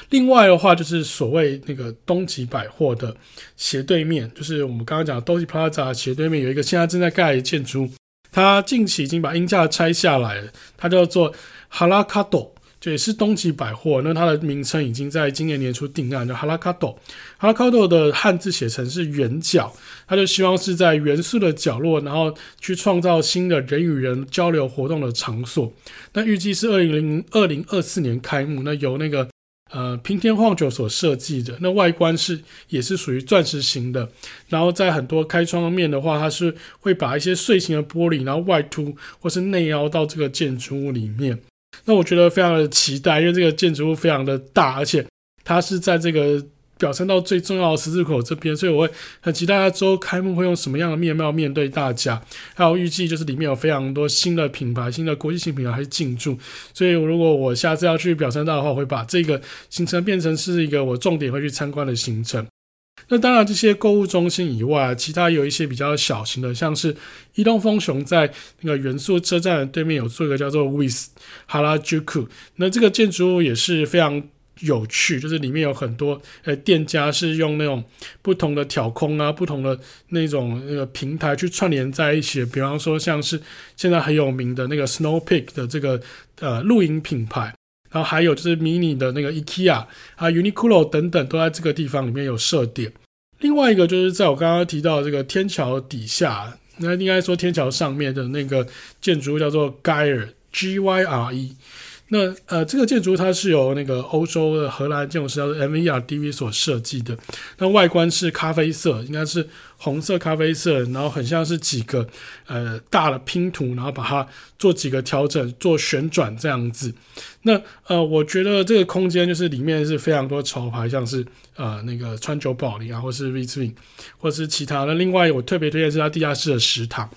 另外的话，就是所谓那个东极百货的斜对面，就是我们刚刚讲的东极 Plaza 斜对面有一个现在正在盖的建筑，它近期已经把鹰架拆下来了，它叫做哈拉卡多，就也是东极百货。那它的名称已经在今年年初定案，叫哈拉卡多。哈拉卡多的汉字写成是圆角，它就希望是在元素的角落，然后去创造新的人与人交流活动的场所。那预计是二零零二零二四年开幕，那由那个。呃，平天晃久所设计的那外观是也是属于钻石型的，然后在很多开窗面的话，它是会把一些碎形的玻璃，然后外凸或是内凹到这个建筑物里面。那我觉得非常的期待，因为这个建筑物非常的大，而且它是在这个。表参道最重要的十字口这边，所以我会很期待下周开幕会用什么样的面貌面对大家。还有预计就是里面有非常多新的品牌、新的国际性品牌还进驻，所以如果我下次要去表参道的话，我会把这个行程变成是一个我重点会去参观的行程。那当然，这些购物中心以外，其他有一些比较小型的，像是伊东丰雄在那个元素车站对面有做一个叫做 WITH Harajuku，那这个建筑物也是非常。有趣，就是里面有很多呃店家是用那种不同的挑空啊，不同的那种那个平台去串联在一起。比方说，像是现在很有名的那个 Snow Peak 的这个呃露营品牌，然后还有就是迷你的那个 IKEA 啊、Uniqlo 等等，都在这个地方里面有设点。另外一个就是在我刚刚提到的这个天桥底下，那应该说天桥上面的那个建筑物叫做 Gyre G Y R E。那呃，这个建筑它是由那个欧洲的荷兰建筑师叫做 MVRDV 所设计的。那外观是咖啡色，应该是红色咖啡色，然后很像是几个呃大的拼图，然后把它做几个调整，做旋转这样子。那呃，我觉得这个空间就是里面是非常多潮牌，像是呃那个川久保玲啊，或是 Riesling，或是其他的。另外，我特别推荐是它地下室的食堂。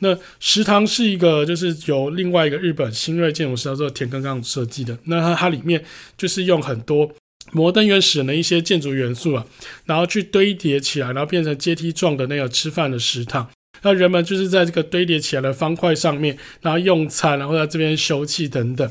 那食堂是一个，就是由另外一个日本新锐建筑师叫做田刚刚设计的。那它它里面就是用很多摩登原始人的一些建筑元素啊，然后去堆叠起来，然后变成阶梯状的那个吃饭的食堂。那人们就是在这个堆叠起来的方块上面，然后用餐，然后在这边休憩等等。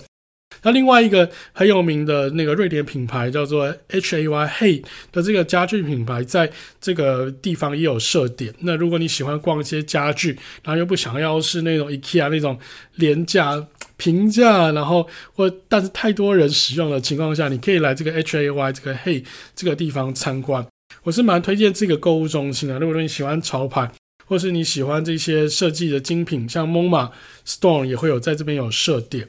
那另外一个很有名的那个瑞典品牌叫做 H A Y Hey 的这个家具品牌，在这个地方也有设点。那如果你喜欢逛一些家具，然后又不想要是那种 IKEA 那种廉价平价，然后或但是太多人使用的情况下，你可以来这个 H A Y 这个 Hey 这个地方参观。我是蛮推荐这个购物中心的。如果说你喜欢潮牌，或是你喜欢这些设计的精品，像 MoMA、Stone 也会有在这边有设点。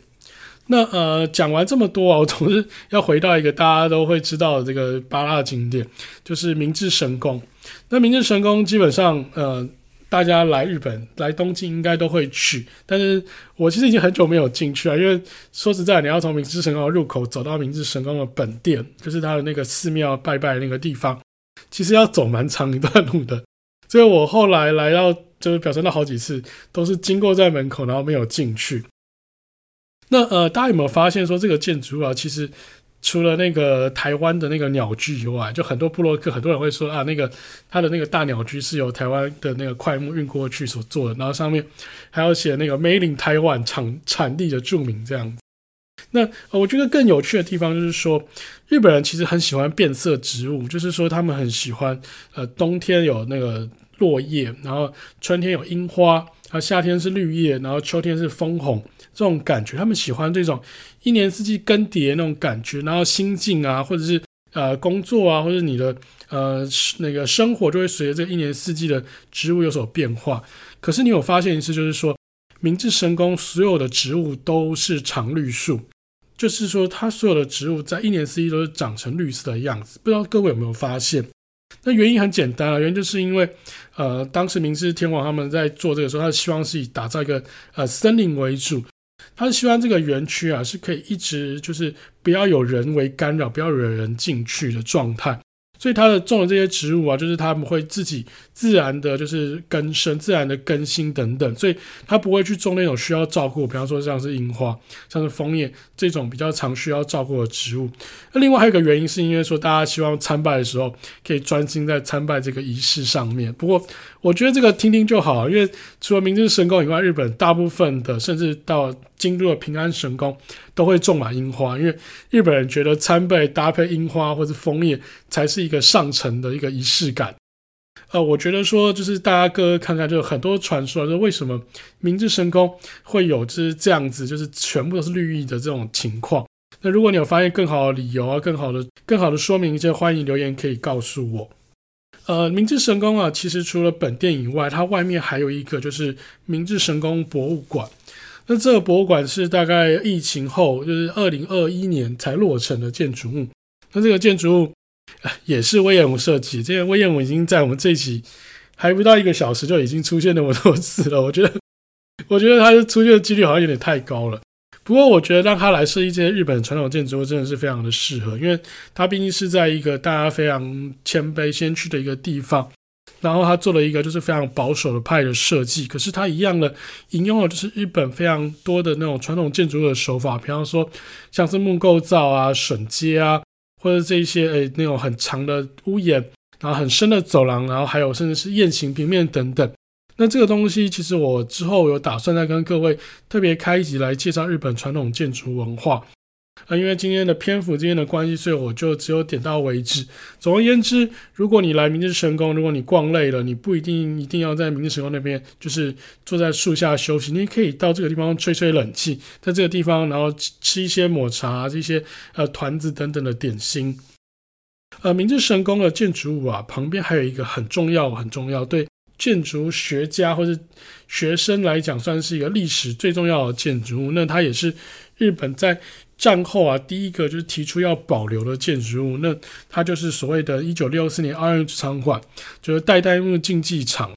那呃，讲完这么多啊，我总是要回到一个大家都会知道的这个芭乐景点，就是明治神宫。那明治神宫基本上呃，大家来日本来东京应该都会去，但是我其实已经很久没有进去了，因为说实在，你要从明治神宫入口走到明治神宫的本殿，就是他的那个寺庙拜拜那个地方，其实要走蛮长一段路的。所以我后来来到，就是表现到好几次，都是经过在门口，然后没有进去。那呃，大家有没有发现说这个建筑啊，其实除了那个台湾的那个鸟居以外，就很多部落客，很多人会说啊，那个它的那个大鸟居是由台湾的那个快木运过去所做的，然后上面还要写那个 Made in Taiwan 产产地的注明这样子。那，我觉得更有趣的地方就是说，日本人其实很喜欢变色植物，就是说他们很喜欢呃冬天有那个落叶，然后春天有樱花。啊，夏天是绿叶，然后秋天是枫红，这种感觉，他们喜欢这种一年四季更迭那种感觉，然后心境啊，或者是呃工作啊，或者你的呃那个生活，就会随着这一年四季的植物有所变化。可是你有发现一次，就是说明治神宫所有的植物都是常绿树，就是说它所有的植物在一年四季都是长成绿色的样子。不知道各位有没有发现？那原因很简单啊，原因就是因为，呃，当时明治天皇他们在做这个时候，他希望是以打造一个呃森林为主，他是希望这个园区啊是可以一直就是不要有人为干扰，不要惹人进去的状态。所以它的种的这些植物啊，就是他们会自己自然的，就是根生、自然的更新等等，所以它不会去种那种需要照顾，比方说像是樱花、像是枫叶这种比较常需要照顾的植物。那另外还有一个原因，是因为说大家希望参拜的时候可以专心在参拜这个仪式上面。不过我觉得这个听听就好，因为除了明治神宫以外，日本大部分的甚至到京都的平安神宫都会种满樱花，因为日本人觉得参拜搭配樱花或者枫叶才是一个上乘的一个仪式感。呃，我觉得说就是大家各个看看，就很多传说说为什么明治神宫会有就是这样子，就是全部都是绿意的这种情况。那如果你有发现更好的理由啊，更好的更好的说明，就欢迎留言可以告诉我。呃，明治神宫啊，其实除了本殿以外，它外面还有一个就是明治神宫博物馆。那这个博物馆是大概疫情后，就是二零二一年才落成的建筑物。那这个建筑物 (laughs) 也是威廉姆设计。这个威廉姆已经在我们这一期还不到一个小时就已经出现那么多次了。我觉得，(laughs) 我觉得它出现的几率好像有点太高了。不过，我觉得让他来设计这些日本传统建筑物真的是非常的适合，因为它毕竟是在一个大家非常谦卑先驱的一个地方。然后他做了一个就是非常保守的派的设计，可是他一样的引用了就是日本非常多的那种传统建筑的手法，比方说像是木构造啊、榫接啊，或者这一些诶那种很长的屋檐，然后很深的走廊，然后还有甚至是雁形平面等等。那这个东西其实我之后有打算再跟各位特别开一集来介绍日本传统建筑文化。啊，因为今天的篇幅之间的关系，所以我就只有点到为止。总而言之，如果你来明治神宫，如果你逛累了，你不一定一定要在明治神宫那边，就是坐在树下休息，你也可以到这个地方吹吹冷气，在这个地方，然后吃一些抹茶、这些呃团子等等的点心。呃，明治神宫的建筑物啊，旁边还有一个很重要、很重要，对建筑学家或者学生来讲，算是一个历史最重要的建筑物。那它也是日本在战后啊第一个就是提出要保留的建筑物，那它就是所谓的1964年奥运场馆，就是代代木竞技场。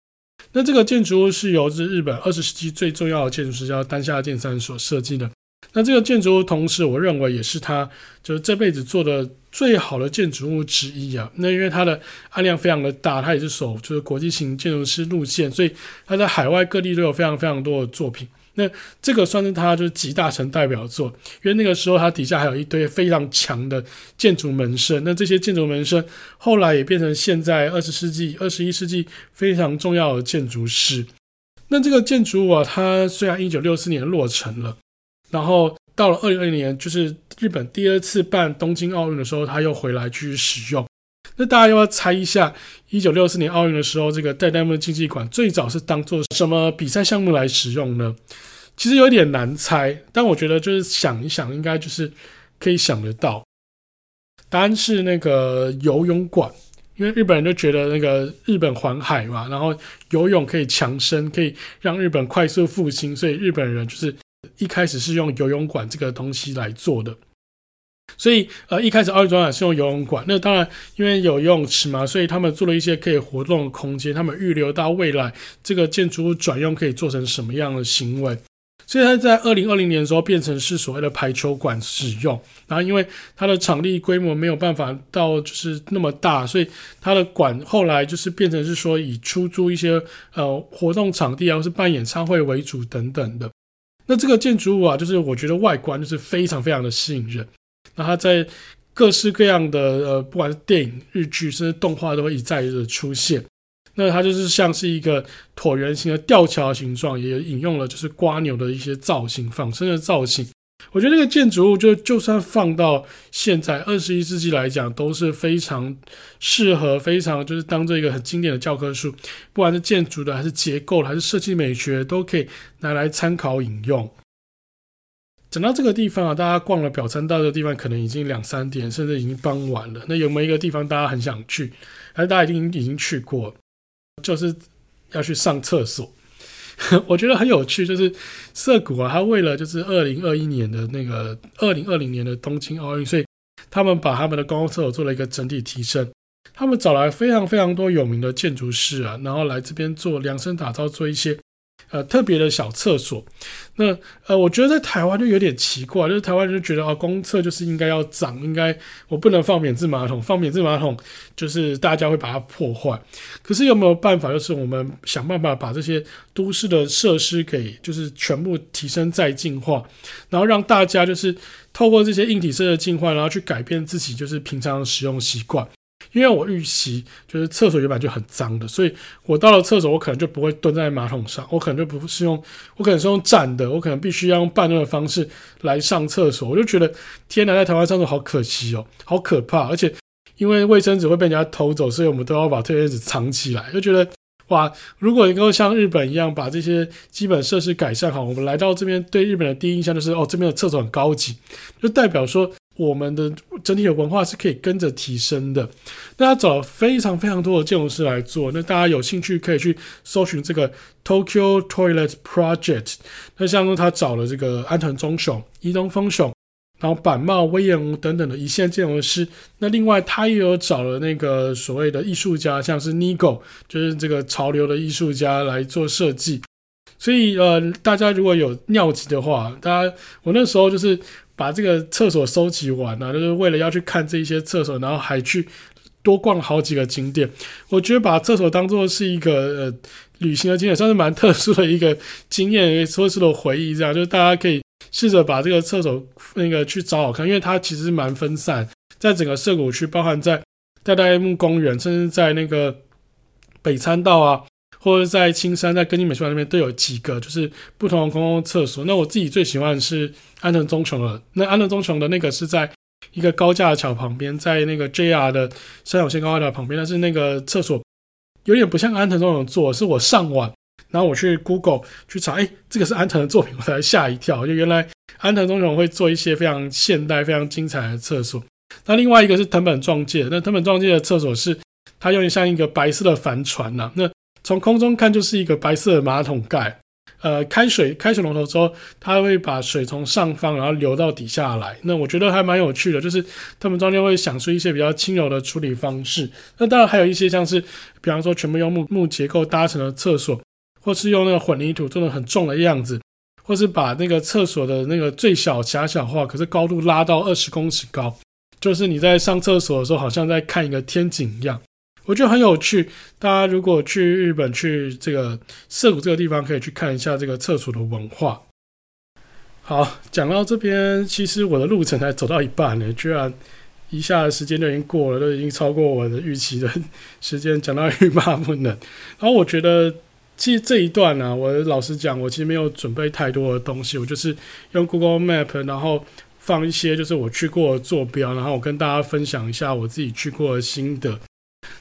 那这个建筑物是由日本二十世纪最重要的建筑师叫丹下健三所设计的。那这个建筑物，同时我认为也是他就是这辈子做的最好的建筑物之一啊。那因为它的案量非常的大，它也是走就是国际型建筑师路线，所以它在海外各地都有非常非常多的作品。那这个算是他就是集大成代表作，因为那个时候它底下还有一堆非常强的建筑门生。那这些建筑门生后来也变成现在二十世纪、二十一世纪非常重要的建筑师。那这个建筑物啊，它虽然一九六四年落成了。然后到了二零二零年，就是日本第二次办东京奥运的时候，他又回来继续使用。那大家要不要猜一下，一九六四年奥运的时候，这个代代木竞技馆最早是当做什么比赛项目来使用呢？其实有点难猜，但我觉得就是想一想，应该就是可以想得到。答案是那个游泳馆，因为日本人就觉得那个日本环海嘛，然后游泳可以强身，可以让日本快速复兴，所以日本人就是。一开始是用游泳馆这个东西来做的，所以呃一开始奥运专馆是用游泳馆。那当然因为有游泳池嘛，所以他们做了一些可以活动的空间。他们预留到未来这个建筑物转用可以做成什么样的行为，所以它在二零二零年的时候变成是所谓的排球馆使用。然后因为它的场地规模没有办法到就是那么大，所以它的馆后来就是变成是说以出租一些呃活动场地啊，或是办演唱会为主等等的。那这个建筑物啊，就是我觉得外观就是非常非常的吸引人。它在各式各样的呃，不管是电影、日剧甚至动画，都会一再的出现。那它就是像是一个椭圆形的吊桥形状，也引用了就是瓜牛的一些造型、仿生的造型。我觉得这个建筑物就就算放到现在二十一世纪来讲，都是非常适合、非常就是当做一个很经典的教科书，不管是建筑的，还是结构的，还是设计美学，都可以拿来参考引用。讲到这个地方啊，大家逛了表参道的地方，可能已经两三点，甚至已经傍晚了。那有没有一个地方大家很想去，还是大家已经已经去过，就是要去上厕所。(laughs) 我觉得很有趣，就是涩谷啊，他为了就是二零二一年的那个二零二零年的东京奥运，所以他们把他们的公共厕所做了一个整体提升。他们找来非常非常多有名的建筑师啊，然后来这边做量身打造，做一些。呃，特别的小厕所，那呃，我觉得在台湾就有点奇怪，就是台湾人就觉得啊，公厕就是应该要脏，应该我不能放免治马桶，放免治马桶就是大家会把它破坏。可是有没有办法，就是我们想办法把这些都市的设施给就是全部提升再进化，然后让大家就是透过这些硬体设施的进化，然后去改变自己就是平常使用习惯。因为我预习就是厕所原本就很脏的，所以我到了厕所，我可能就不会蹲在马桶上，我可能就不是用，我可能是用站的，我可能必须要用半蹲的方式来上厕所。我就觉得天哪，在台湾上厕所好可惜哦，好可怕！而且因为卫生纸会被人家偷走，所以我们都要把卫生纸藏起来。就觉得哇，如果能够像日本一样把这些基本设施改善好，我们来到这边对日本的第一印象就是哦，这边的厕所很高级，就代表说。我们的整体的文化是可以跟着提升的。那他找了非常非常多的建筑师来做，那大家有兴趣可以去搜寻这个 Tokyo Toilet Project。那像他找了这个安藤忠雄、伊东丰雄，然后板茂威彦吾等等的一线建筑师。那另外他也有找了那个所谓的艺术家，像是 Nigo，就是这个潮流的艺术家来做设计。所以呃，大家如果有尿急的话，大家我那时候就是。把这个厕所收集完了，就是为了要去看这一些厕所，然后还去多逛好几个景点。我觉得把厕所当做是一个呃旅行的经验，算是蛮特殊的一个经验，说是的回忆。这样就是大家可以试着把这个厕所那个去找好看，因为它其实蛮分散，在整个涩谷区，包含在代代木公园，甚至在那个北参道啊。或者在青山，在根津美术馆那边都有几个，就是不同的公共厕所。那我自己最喜欢的是安藤忠雄的。那安藤忠雄的那个是在一个高架桥旁边，在那个 JR 的山手线高架桥旁边。但是那个厕所有点不像安藤忠雄做，是我上网，然后我去 Google 去查，哎，这个是安藤的作品，我才吓一跳，就原来安藤忠雄会做一些非常现代、非常精彩的厕所。那另外一个是藤本壮介，那藤本壮介的厕所是它有点像一个白色的帆船呐、那。从空中看就是一个白色的马桶盖，呃开水开水龙头之后，它会把水从上方然后流到底下来。那我觉得还蛮有趣的，就是他们中间会想出一些比较轻柔的处理方式。那当然还有一些像是，比方说全部用木木结构搭成的厕所，或是用那个混凝土做的很重的样子，或是把那个厕所的那个最小狭小化，可是高度拉到二十公尺高，就是你在上厕所的时候，好像在看一个天井一样。我觉得很有趣，大家如果去日本去这个涩谷这个地方，可以去看一下这个厕所的文化。好，讲到这边，其实我的路程才走到一半呢，居然一下时间就已经过了，都已经超过我的预期的时间，讲到欲罢不能。然后我觉得，其实这一段呢、啊，我老实讲，我其实没有准备太多的东西，我就是用 Google Map，然后放一些就是我去过的坐标，然后我跟大家分享一下我自己去过的心得。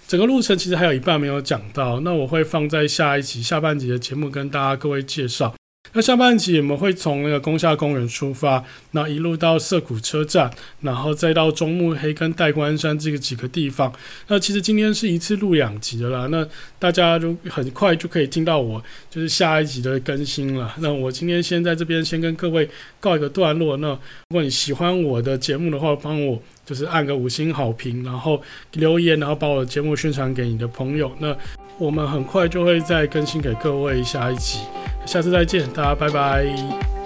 整个路程其实还有一半没有讲到，那我会放在下一集下半集的节目跟大家各位介绍。那下半集我们会从那个宫下公园出发，那一路到涩谷车站，然后再到中目黑跟代官山这个几个地方。那其实今天是一次录两集的啦，那大家就很快就可以听到我就是下一集的更新了。那我今天先在这边先跟各位告一个段落。那如果你喜欢我的节目的话，帮我就是按个五星好评，然后留言，然后把我的节目宣传给你的朋友。那我们很快就会再更新给各位下一集。下次再见，大家拜拜。